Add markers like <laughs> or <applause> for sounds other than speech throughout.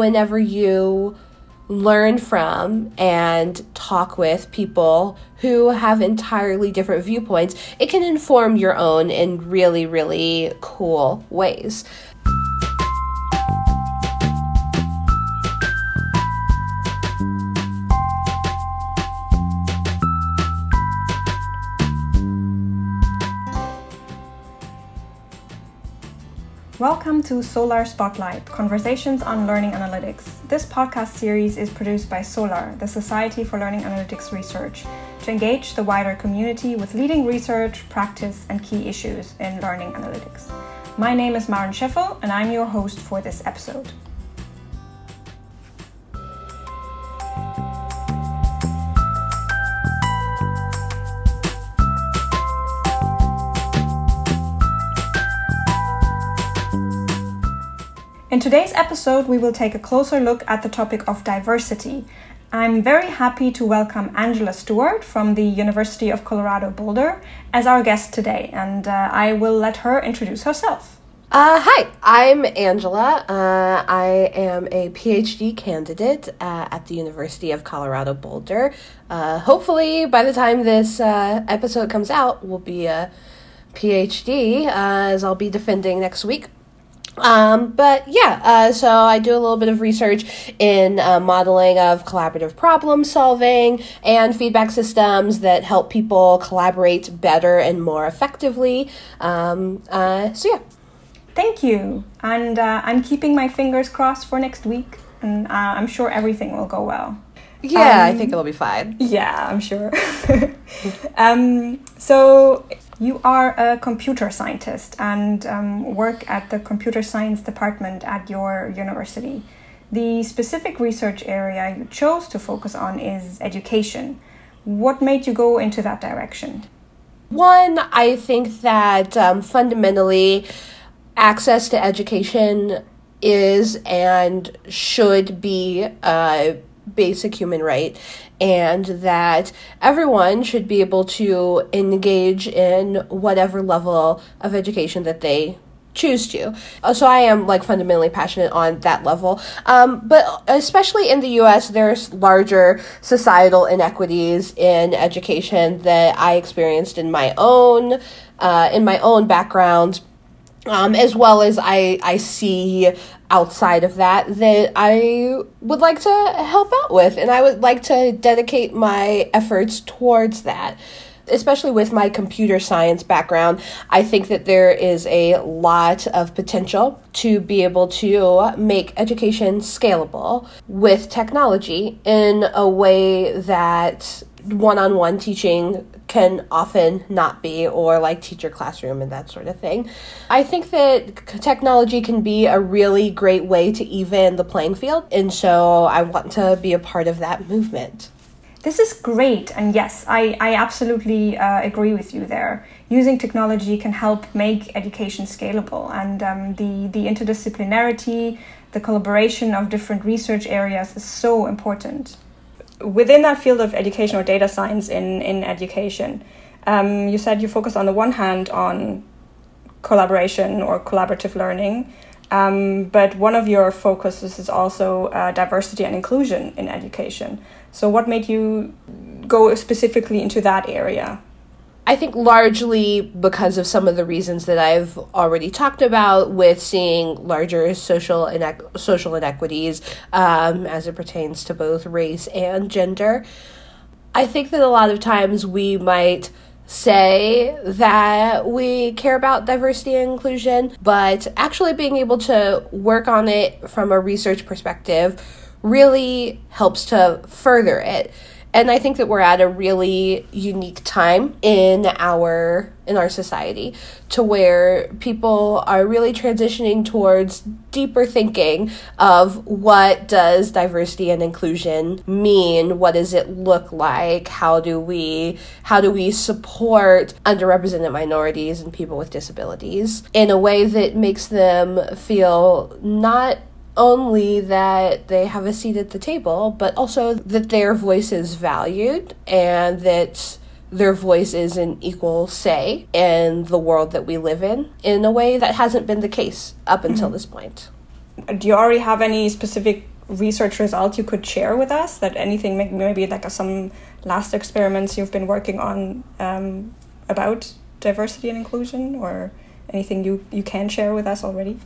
whenever you learn from and talk with people who have entirely different viewpoints, it can inform your own in really, really cool ways. Welcome to Solar Spotlight Conversations on Learning Analytics. This podcast series is produced by SOLAR, the Society for Learning Analytics Research, to engage the wider community with leading research, practice, and key issues in learning analytics. My name is Maren Scheffel, and I'm your host for this episode. In today's episode, we will take a closer look at the topic of diversity. I'm very happy to welcome Angela Stewart from the University of Colorado Boulder as our guest today, and uh, I will let her introduce herself. Uh, hi, I'm Angela. Uh, I am a PhD candidate uh, at the University of Colorado Boulder. Uh, hopefully, by the time this uh, episode comes out, we'll be a PhD, as I'll be defending next week um, but yeah, uh, so I do a little bit of research in uh, modeling of collaborative problem solving and feedback systems that help people collaborate better and more effectively. Um, uh, so yeah. Thank you. And uh, I'm keeping my fingers crossed for next week, and uh, I'm sure everything will go well. Yeah, um, I think it'll be fine. Yeah, I'm sure. <laughs> um, so you are a computer scientist and um, work at the computer science department at your university. The specific research area you chose to focus on is education. What made you go into that direction? One, I think that um, fundamentally, access to education is and should be a basic human right and that everyone should be able to engage in whatever level of education that they choose to. Uh, so I am like fundamentally passionate on that level. Um, but especially in the US, there's larger societal inequities in education that I experienced in my own uh, in my own background. Um, as well as I, I see outside of that that I would like to help out with, and I would like to dedicate my efforts towards that. Especially with my computer science background, I think that there is a lot of potential to be able to make education scalable with technology in a way that one on one teaching can often not be, or like teacher classroom and that sort of thing. I think that technology can be a really great way to even the playing field, and so I want to be a part of that movement. This is great, and yes, I, I absolutely uh, agree with you there. Using technology can help make education scalable, and um, the, the interdisciplinarity, the collaboration of different research areas is so important within that field of education or data science in, in education, um, you said you focus on the one hand on collaboration or collaborative learning, um, but one of your focuses is also uh, diversity and inclusion in education. So, what made you go specifically into that area? I think largely because of some of the reasons that I've already talked about, with seeing larger social social inequities um, as it pertains to both race and gender. I think that a lot of times we might say that we care about diversity and inclusion, but actually being able to work on it from a research perspective really helps to further it and I think that we're at a really unique time in our in our society to where people are really transitioning towards deeper thinking of what does diversity and inclusion mean? What does it look like? How do we how do we support underrepresented minorities and people with disabilities in a way that makes them feel not only that they have a seat at the table, but also that their voice is valued and that their voice is an equal say in the world that we live in, in a way that hasn't been the case up until mm-hmm. this point. do you already have any specific research results you could share with us? That anything, maybe like some last experiments you've been working on um, about diversity and inclusion, or anything you, you can share with us already?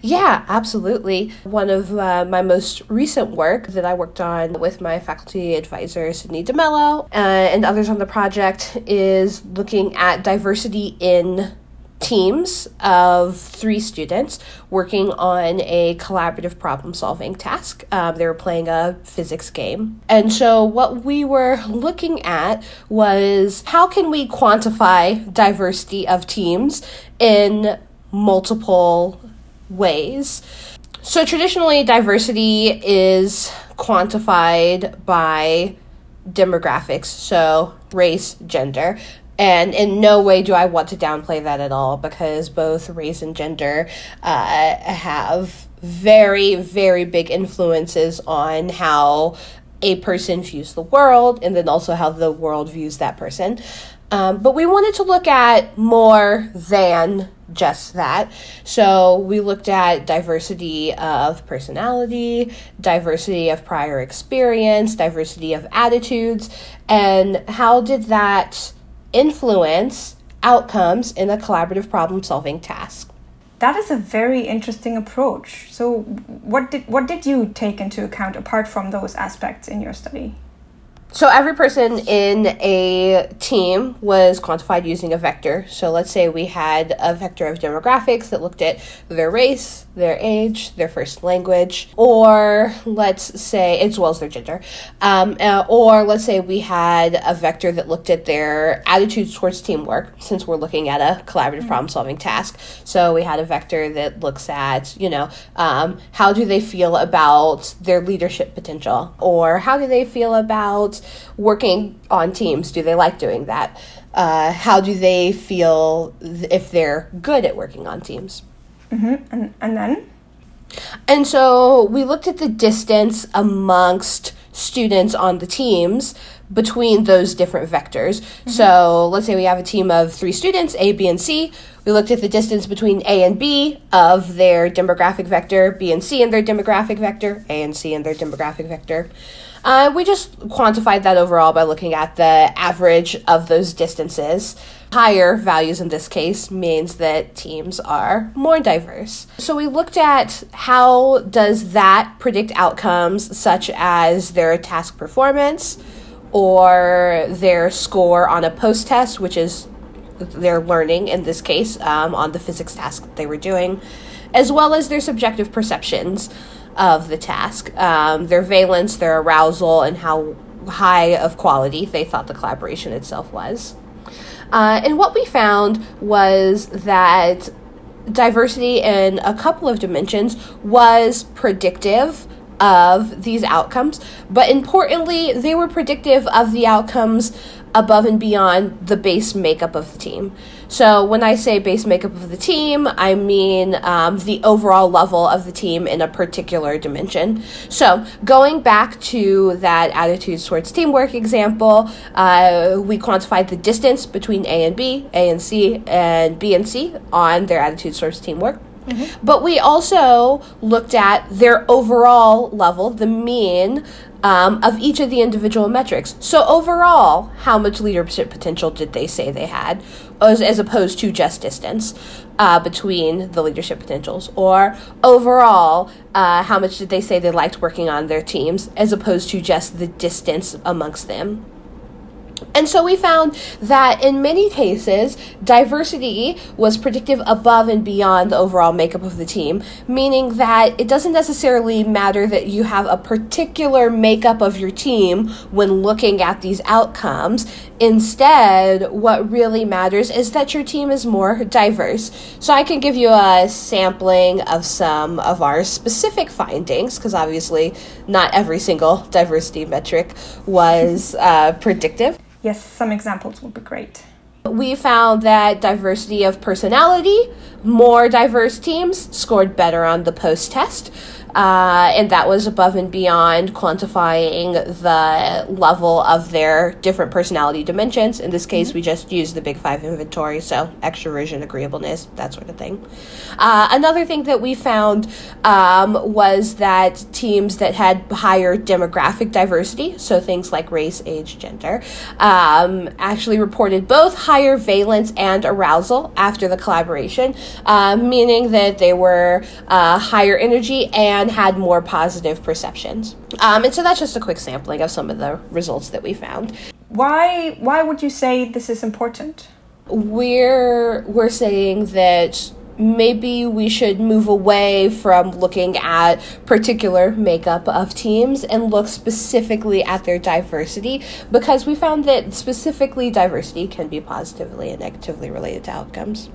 Yeah, absolutely. One of uh, my most recent work that I worked on with my faculty advisor, Sidney D'Mello, uh, and others on the project is looking at diversity in teams of three students working on a collaborative problem solving task. Um, they were playing a physics game. And so, what we were looking at was how can we quantify diversity of teams in multiple ways. So, traditionally, diversity is quantified by demographics, so race, gender. And in no way do I want to downplay that at all because both race and gender uh, have very, very big influences on how a person views the world and then also how the world views that person. Um, but we wanted to look at more than just that. So we looked at diversity of personality, diversity of prior experience, diversity of attitudes, and how did that influence outcomes in a collaborative problem solving task. That is a very interesting approach. So what did what did you take into account apart from those aspects in your study? So every person in a team was quantified using a vector. So let's say we had a vector of demographics that looked at their race, their age, their first language, or let's say as well as their gender, um, uh, or let's say we had a vector that looked at their attitudes towards teamwork. Since we're looking at a collaborative mm-hmm. problem-solving task, so we had a vector that looks at you know um, how do they feel about their leadership potential, or how do they feel about working on teams? Do they like doing that? Uh, how do they feel th- if they're good at working on teams? Mm-hmm. And, and then? And so we looked at the distance amongst students on the teams between those different vectors. Mm-hmm. So let's say we have a team of three students, A, B, and C. We looked at the distance between A and B of their demographic vector, B and C and their demographic vector, A and C and their demographic vector. Uh, we just quantified that overall by looking at the average of those distances. Higher values in this case means that teams are more diverse. So we looked at how does that predict outcomes such as their task performance or their score on a post test, which is their learning in this case um, on the physics task they were doing, as well as their subjective perceptions of the task, um, their valence, their arousal, and how high of quality they thought the collaboration itself was. Uh, and what we found was that diversity in a couple of dimensions was predictive of these outcomes, but importantly, they were predictive of the outcomes above and beyond the base makeup of the team. So when I say base makeup of the team, I mean um, the overall level of the team in a particular dimension. So going back to that attitudes towards teamwork example, uh, we quantified the distance between A and B, A and C, and B and C on their attitudes towards teamwork. Mm-hmm. But we also looked at their overall level, the mean um, of each of the individual metrics. So, overall, how much leadership potential did they say they had, as, as opposed to just distance uh, between the leadership potentials? Or overall, uh, how much did they say they liked working on their teams, as opposed to just the distance amongst them? And so we found that in many cases, diversity was predictive above and beyond the overall makeup of the team, meaning that it doesn't necessarily matter that you have a particular makeup of your team when looking at these outcomes. Instead, what really matters is that your team is more diverse. So I can give you a sampling of some of our specific findings, because obviously not every single diversity metric was uh, predictive yes, some examples would be great. We found that diversity of personality more diverse teams scored better on the post test. Uh, and that was above and beyond quantifying the level of their different personality dimensions. In this case, we just used the Big Five inventory, so extroversion, agreeableness, that sort of thing. Uh, another thing that we found um, was that teams that had higher demographic diversity, so things like race, age, gender, um, actually reported both higher valence and arousal after the collaboration, uh, meaning that they were uh, higher energy and and had more positive perceptions. Um, and so that's just a quick sampling of some of the results that we found. Why why would you say this is important? We're we're saying that maybe we should move away from looking at particular makeup of teams and look specifically at their diversity because we found that specifically diversity can be positively and negatively related to outcomes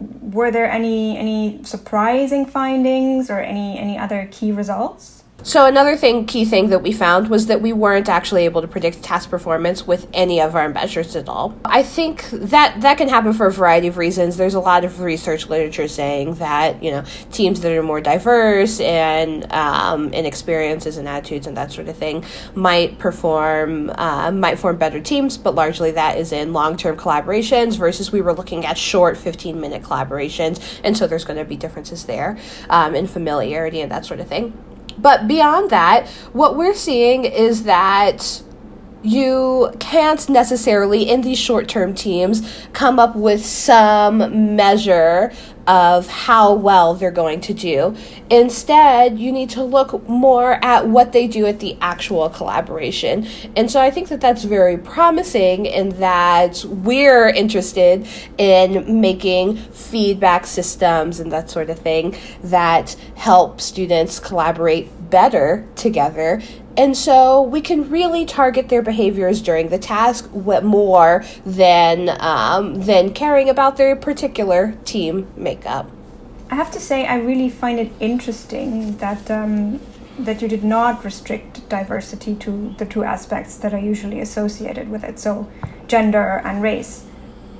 were there any any surprising findings or any any other key results? So another thing, key thing that we found was that we weren't actually able to predict task performance with any of our measures at all. I think that that can happen for a variety of reasons. There's a lot of research literature saying that you know teams that are more diverse and um, in experiences and attitudes and that sort of thing might perform uh, might form better teams, but largely that is in long term collaborations versus we were looking at short 15 minute collaborations, and so there's going to be differences there um, in familiarity and that sort of thing. But beyond that, what we're seeing is that you can't necessarily, in these short term teams, come up with some measure of how well they're going to do. Instead, you need to look more at what they do at the actual collaboration. And so I think that that's very promising in that we're interested in making feedback systems and that sort of thing that help students collaborate better together and so we can really target their behaviors during the task more than um, than caring about their particular team makeup. I have to say, I really find it interesting that um, that you did not restrict diversity to the two aspects that are usually associated with it, so gender and race,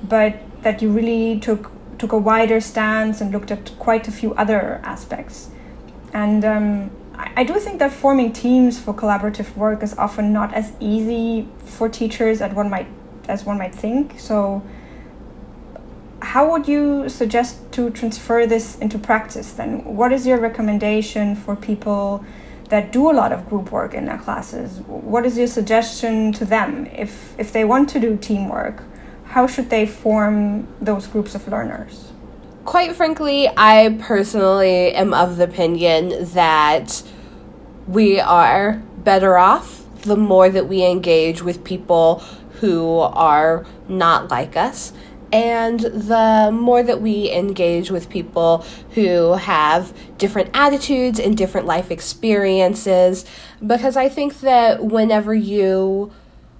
but that you really took took a wider stance and looked at quite a few other aspects. And um, I do think that forming teams for collaborative work is often not as easy for teachers as one might as one might think. So how would you suggest to transfer this into practice then? What is your recommendation for people that do a lot of group work in their classes? What is your suggestion to them if if they want to do teamwork? How should they form those groups of learners? Quite frankly, I personally am of the opinion that we are better off the more that we engage with people who are not like us. And the more that we engage with people who have different attitudes and different life experiences, because I think that whenever you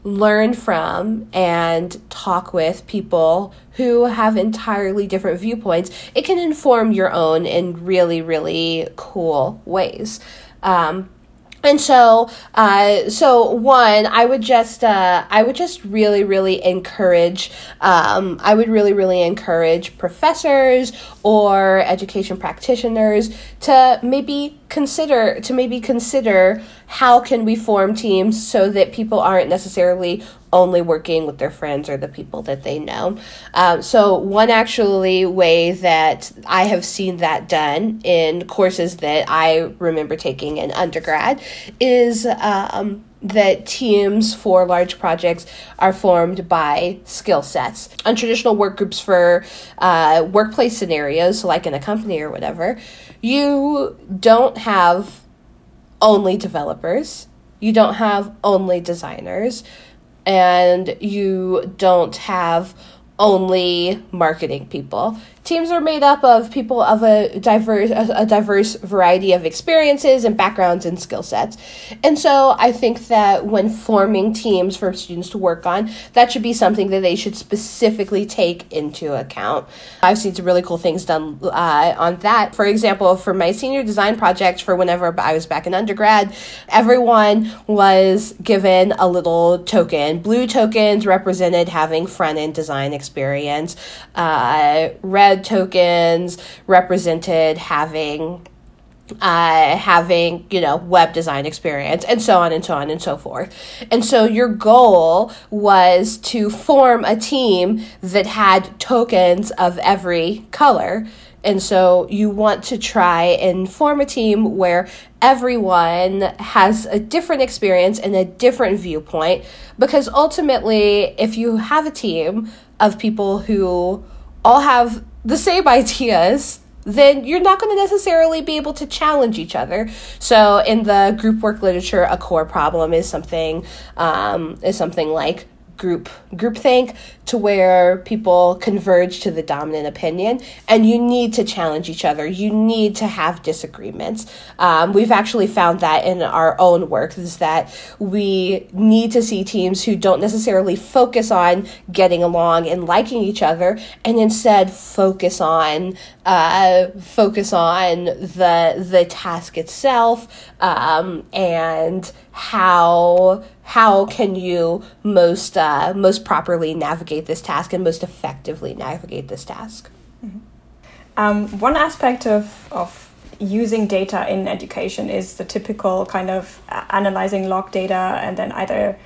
learn from and talk with people who have entirely different viewpoints, it can inform your own in really, really cool ways. Um, and so uh, so one i would just uh, i would just really really encourage um, i would really really encourage professors or education practitioners to maybe consider to maybe consider how can we form teams so that people aren't necessarily only working with their friends or the people that they know. Um, so, one actually way that I have seen that done in courses that I remember taking in undergrad is. Um, that teams for large projects are formed by skill sets. Untraditional work groups for uh, workplace scenarios, like in a company or whatever, you don't have only developers, you don't have only designers. And you don't have only marketing people teams are made up of people of a diverse a, diverse variety of experiences and backgrounds and skill sets. And so i think that when forming teams for students to work on that should be something that they should specifically take into account. I've seen some really cool things done uh, on that. For example for my senior design project for whenever i was back in undergrad everyone was given a little token. Blue tokens represented having front end design experience. Uh, red tokens represented having uh, having you know web design experience and so on and so on and so forth. And so your goal was to form a team that had tokens of every color. And so you want to try and form a team where everyone has a different experience and a different viewpoint. Because ultimately if you have a team of people who all have the same ideas then you're not going to necessarily be able to challenge each other. So in the group work literature, a core problem is something um, is something like group groupthink to where people converge to the dominant opinion and you need to challenge each other. You need to have disagreements. Um, we've actually found that in our own work is that we need to see teams who don't necessarily focus on getting along and liking each other and instead focus on uh, focus on the the task itself um, and how how can you most uh, most properly navigate this task and most effectively navigate this task. Mm-hmm. Um, one aspect of of using data in education is the typical kind of analyzing log data and then either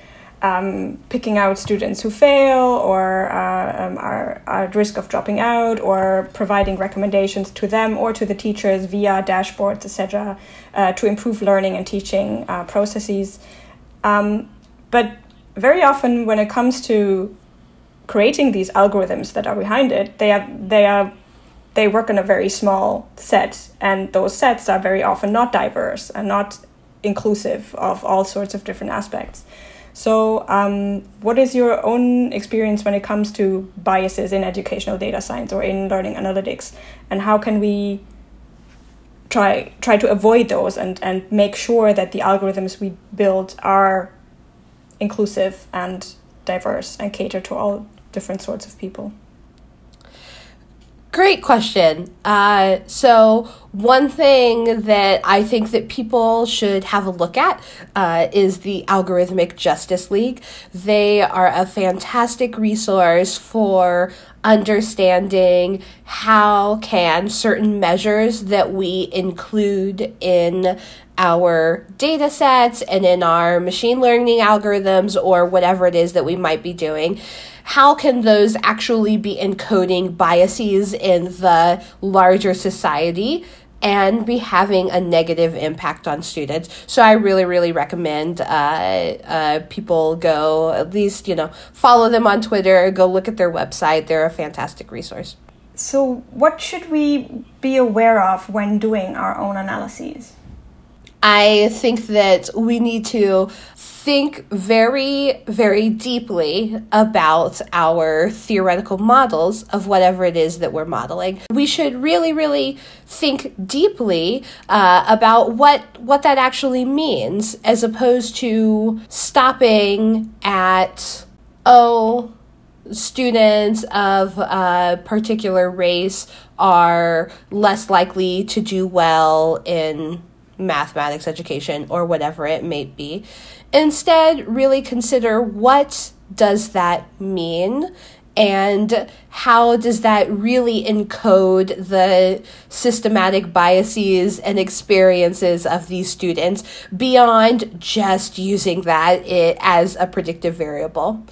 um, picking out students who fail or uh, um, are, are, at risk of dropping out or providing recommendations to them or to the teachers via dashboards etc uh, to improve learning and teaching uh, processes um, but very often when it comes to creating these algorithms that are behind it they are they are they work on a very small set. And those sets are very often not diverse and not inclusive of all sorts of different aspects. So, um, what is your own experience when it comes to biases in educational data science or in learning analytics, and how can we try try to avoid those and and make sure that the algorithms we build are inclusive and diverse and cater to all different sorts of people? Great question. Uh, so one thing that I think that people should have a look at uh, is the Algorithmic Justice League. They are a fantastic resource for understanding how can certain measures that we include in our data sets and in our machine learning algorithms or whatever it is that we might be doing how can those actually be encoding biases in the larger society and be having a negative impact on students. So I really, really recommend uh, uh, people go at least, you know, follow them on Twitter, go look at their website. They're a fantastic resource. So, what should we be aware of when doing our own analyses? I think that we need to think very, very deeply about our theoretical models of whatever it is that we're modeling. We should really, really think deeply uh, about what what that actually means, as opposed to stopping at oh students of a particular race are less likely to do well in mathematics education or whatever it may be. Instead, really consider what does that mean and how does that really encode the systematic biases and experiences of these students beyond just using that as a predictive variable.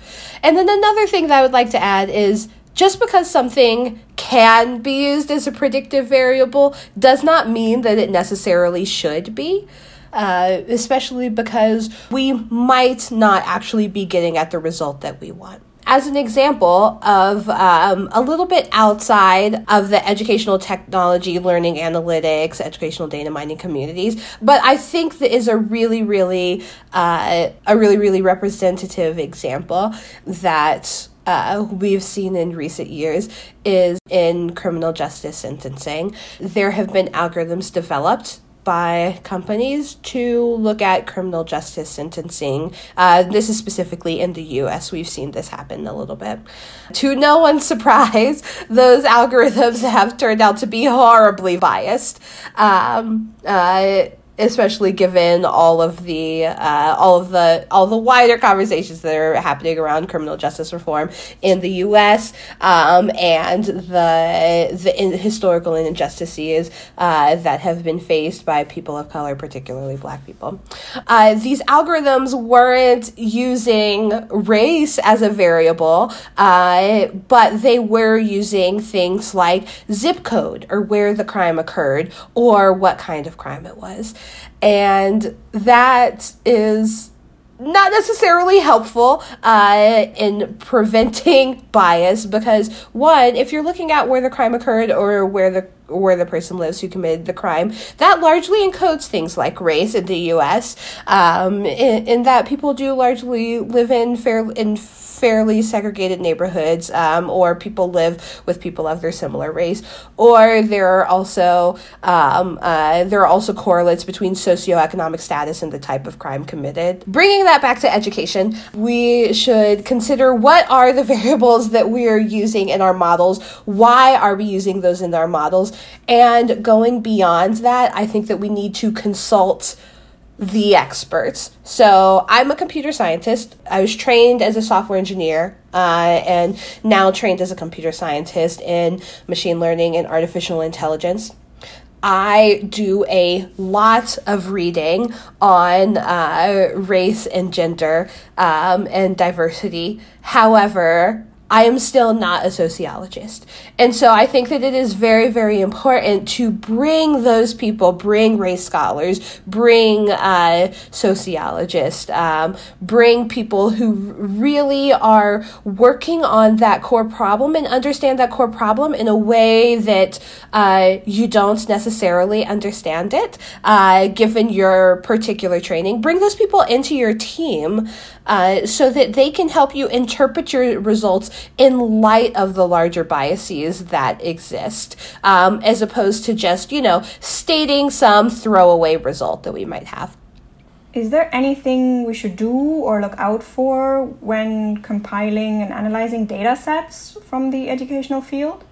And then another thing that I would like to add is just because something can be used as a predictive variable does not mean that it necessarily should be. Uh, especially because we might not actually be getting at the result that we want as an example of um, a little bit outside of the educational technology, learning analytics, educational data mining communities, but I think that is a really, really, uh, a really, really representative example that uh, we've seen in recent years is in criminal justice sentencing. There have been algorithms developed by companies to look at criminal justice sentencing. Uh, this is specifically in the US. We've seen this happen a little bit. To no one's <laughs> surprise, those algorithms have turned out to be horribly biased. Um, uh, especially given all of the uh, all of the all the wider conversations that are happening around criminal justice reform in the U.S. Um, and the the in, historical injustices uh, that have been faced by people of color, particularly Black people. Uh, these algorithms weren't using race as a variable, uh, but they were using things like zip code or where the crime occurred or what kind of crime it was. And that is not necessarily helpful uh, in preventing <laughs> bias because one if you're looking at where the crime occurred or where the where the person lives who committed the crime that largely encodes things like race in the us um, in, in that people do largely live in fair in fairly segregated neighborhoods, um, or people live with people of their similar race, or there are also um, uh, there are also correlates between socioeconomic status and the type of crime committed. Bringing that back to education, we should consider what are the <laughs> variables that we are using in our models. Why are we using those in our models? And going beyond that, I think that we need to consult the experts. So I'm a computer scientist. I was trained as a software engineer uh, and now trained as a computer scientist in machine learning and artificial intelligence. I do a lot of reading on uh, race and gender um, and diversity. However, I am still not a sociologist. And so I think that it is very, very important to bring those people, bring race scholars, bring uh, sociologists, um, bring people who really are working on that core problem and understand that core problem in a way that uh, you don't necessarily understand it, uh, given your particular training. Bring those people into your team uh, so that they can help you interpret your results in light of the larger biases that exist, um, as opposed to just, you know, stating some throwaway result that we might have. Is there anything we should do or look out for when compiling and analyzing data sets from the educational field?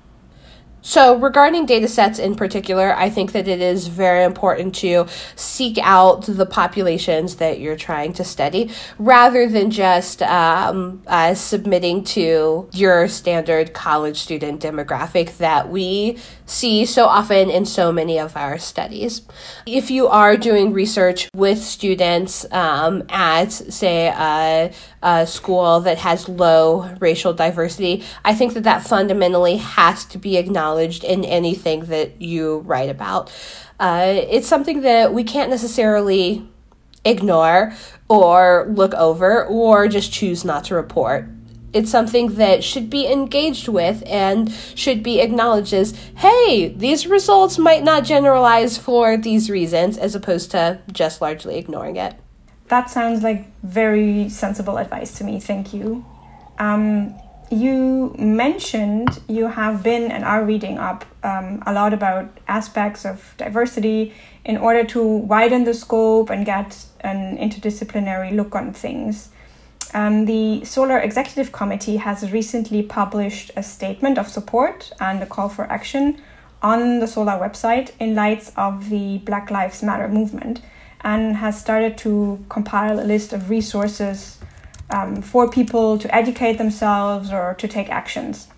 So, regarding data sets in particular, I think that it is very important to seek out the populations that you're trying to study rather than just um, uh, submitting to your standard college student demographic that we see so often in so many of our studies. If you are doing research with students um, at, say, a, a school that has low racial diversity, I think that that fundamentally has to be acknowledged in anything that you write about. Uh, it's something that we can't necessarily ignore or look over or just choose not to report. It's something that should be engaged with and should be acknowledged as hey these results might not generalize for these reasons as opposed to just largely ignoring it. That sounds like very sensible advice to me. Thank you. Um, you mentioned you have been and are reading up um, a lot about aspects of diversity in order to widen the scope and get an interdisciplinary look on things. Um, the Solar Executive Committee has recently published a statement of support and a call for action on the Solar website in light of the Black Lives Matter movement and has started to compile a list of resources um, for people to educate themselves or to take actions.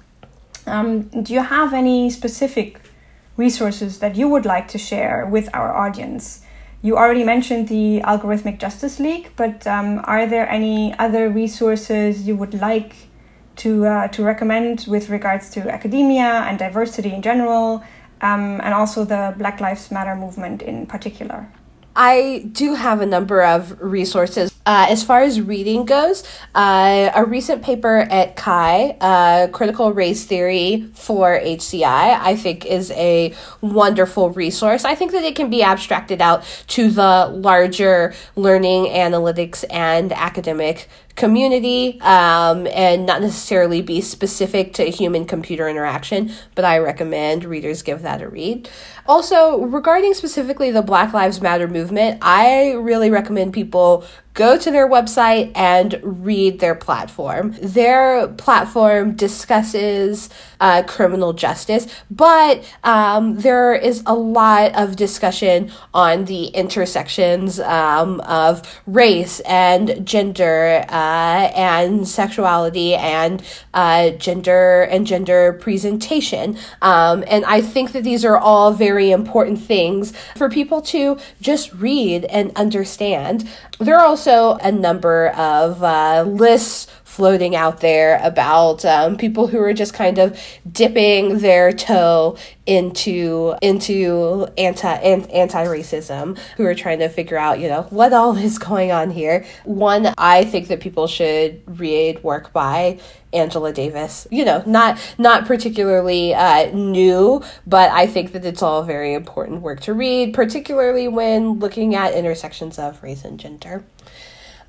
Um, do you have any specific resources that you would like to share with our audience? You already mentioned the Algorithmic Justice League, but um, are there any other resources you would like to, uh, to recommend with regards to academia and diversity in general, um, and also the Black Lives Matter movement in particular? I do have a number of resources. Uh, as far as reading goes, uh, a recent paper at CHI, uh, Critical Race Theory for HCI, I think is a wonderful resource. I think that it can be abstracted out to the larger learning, analytics, and academic community um, and not necessarily be specific to human computer interaction, but I recommend readers give that a read. Also, regarding specifically the Black Lives Matter movement, I really recommend people go to their website and read their platform. Their platform discusses uh, criminal justice, but um, there is a lot of discussion on the intersections um, of race and gender uh, and sexuality and uh, gender and gender presentation. Um, and I think that these are all very important things for people to just read and understand. There are also a number of uh, lists floating out there about um, people who are just kind of dipping their toe into into anti anti racism, who are trying to figure out you know what all <laughs> is going on here. One, I think that people should read work by Angela Davis. You know, not not particularly uh, new, but I think that it's all very important work to read, particularly when looking at intersections of race and gender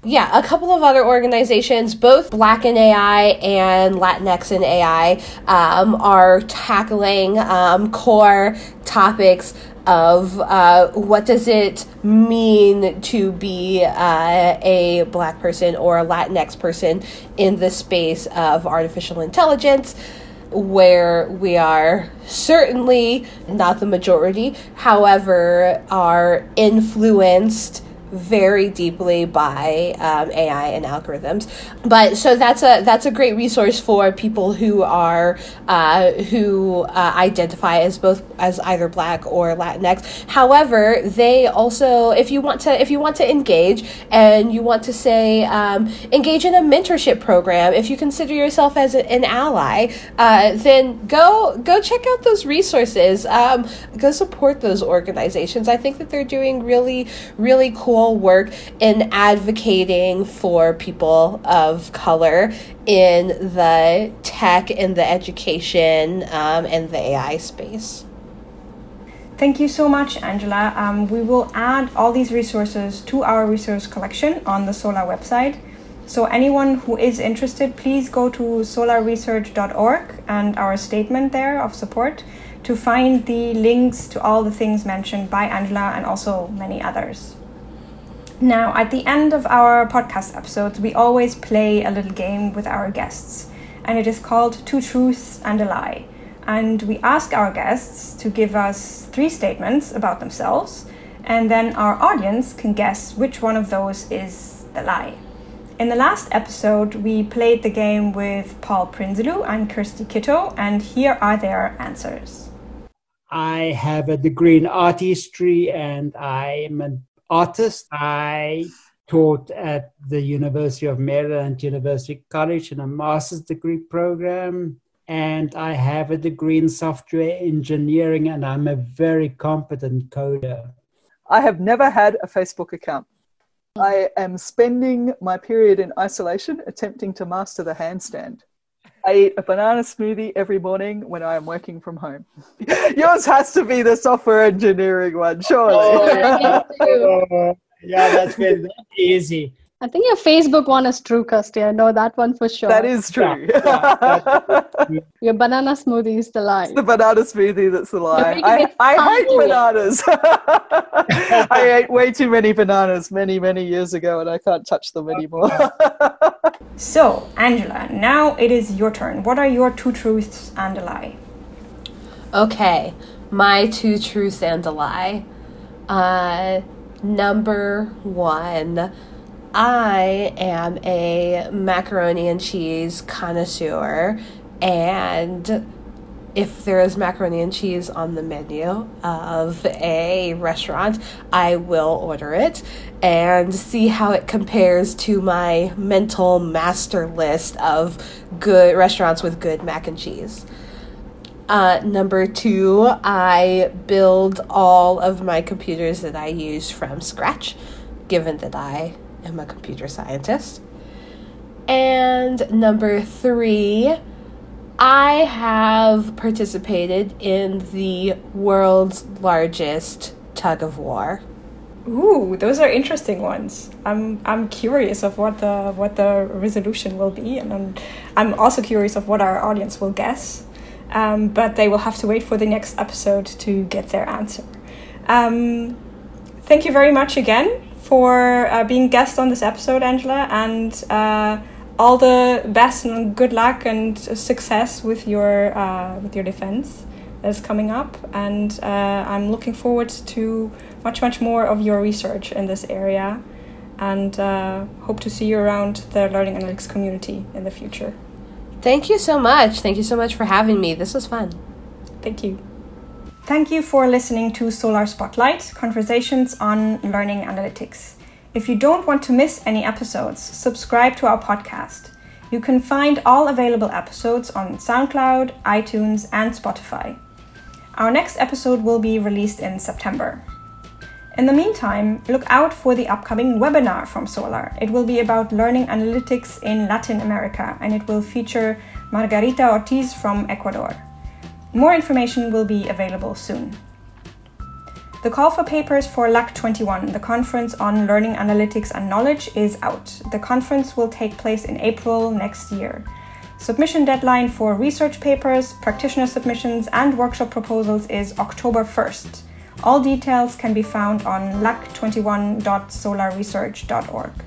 yeah, a couple of other organizations, both Black in AI and Latinx in AI, um, are tackling um, core topics of uh, what does it mean to be uh, a black person or a Latinx person in the space of artificial intelligence where we are certainly not the majority, however, are influenced very deeply by um, AI and algorithms. But so that's a that's a great resource for people who are uh, who uh, identify as both as either Black or Latinx. However, they also if you want to if you want to engage and you want to say um, engage in a mentorship program, if you consider yourself as an ally, uh, then go go check out those resources. Um, go support those organizations. I think that they're doing really really cool work in advocating for people of color in the tech, in the education, um, and the AI space. Thank you so much, Angela. Um, we will add all these resources to our resource collection on the SoLAR website. So, anyone who is interested, please go to solaresearch.org and our statement there of support to find the links to all the things mentioned by Angela and also many others. Now, at the end of our podcast episodes, we always play a little game with our guests, and it is called Two Truths and a Lie. And we ask our guests to give us three statements about themselves, and then our audience can guess which one of those is the lie. In the last episode, we played the game with Paul Prinsloo and Kirsty Kitto, and here are their answers. I have a degree in art history and I'm a artist. I taught at the University of Maryland University College in a master's degree program. And I have a degree in software engineering, and I'm a very competent coder. I have never had a Facebook account. I am spending my period in isolation attempting to master the handstand. I eat a banana smoothie every morning when I am working from home. <laughs> Yours has to be the software engineering one, surely. Oh, <laughs> <laughs> yeah, that's been easy. I think your Facebook one is true, Kirsty. I know that one for sure. That is true. Yeah, <laughs> Your banana smoothie is the lie. It's the banana smoothie that's the lie. I, I hate bananas. <laughs> I ate way too many bananas many, many years ago and I can't touch them anymore. <laughs> So, Angela, now it is your turn. What are your two truths and a lie? Okay, my two truths and a lie. Uh, number one, I am a macaroni and cheese connoisseur, and if there is macaroni and cheese on the menu of a restaurant, I will order it and see how it compares to my mental master list of good restaurants with good mac and cheese. Uh, number two, I build all of my computers that I use from scratch, given that I am a computer scientist. And number three, I have participated in the world's largest tug of war. Ooh, those are interesting ones. I'm I'm curious of what the what the resolution will be, and I'm I'm also curious of what our audience will guess. Um, but they will have to wait for the next episode to get their answer. Um, thank you very much again for uh, being guest on this episode, Angela, and uh, all the best and good luck and success with your uh, with your defense that's coming up. And uh, I'm looking forward to much much more of your research in this area, and uh, hope to see you around the learning analytics community in the future. Thank you so much. Thank you so much for having me. This was fun. Thank you. Thank you for listening to Solar Spotlight Conversations on Learning Analytics. If you don't want to miss any episodes, subscribe to our podcast. You can find all available episodes on SoundCloud, iTunes, and Spotify. Our next episode will be released in September. In the meantime, look out for the upcoming webinar from Solar. It will be about learning analytics in Latin America and it will feature Margarita Ortiz from Ecuador. More information will be available soon. The call for papers for LAK 21, the conference on learning analytics and knowledge, is out. The conference will take place in April next year. Submission deadline for research papers, practitioner submissions, and workshop proposals is October 1st. All details can be found on lak21.solaresearch.org.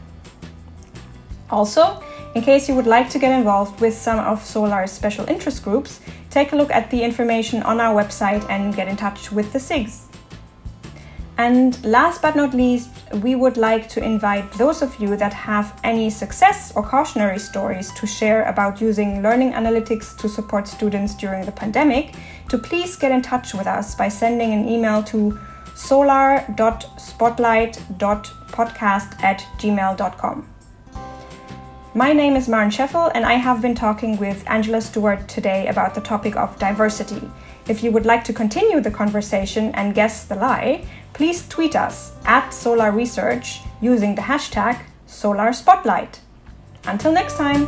Also, in case you would like to get involved with some of SoLAR's special interest groups, take a look at the information on our website and get in touch with the SIGs. And last but not least, we would like to invite those of you that have any success or cautionary stories to share about using learning analytics to support students during the pandemic to please get in touch with us by sending an email to solar.spotlight.podcast at gmail.com. My name is Maren Scheffel, and I have been talking with Angela Stewart today about the topic of diversity. If you would like to continue the conversation and guess the lie, please tweet us at SoLAR Research using the hashtag SolarSpotlight. Until next time!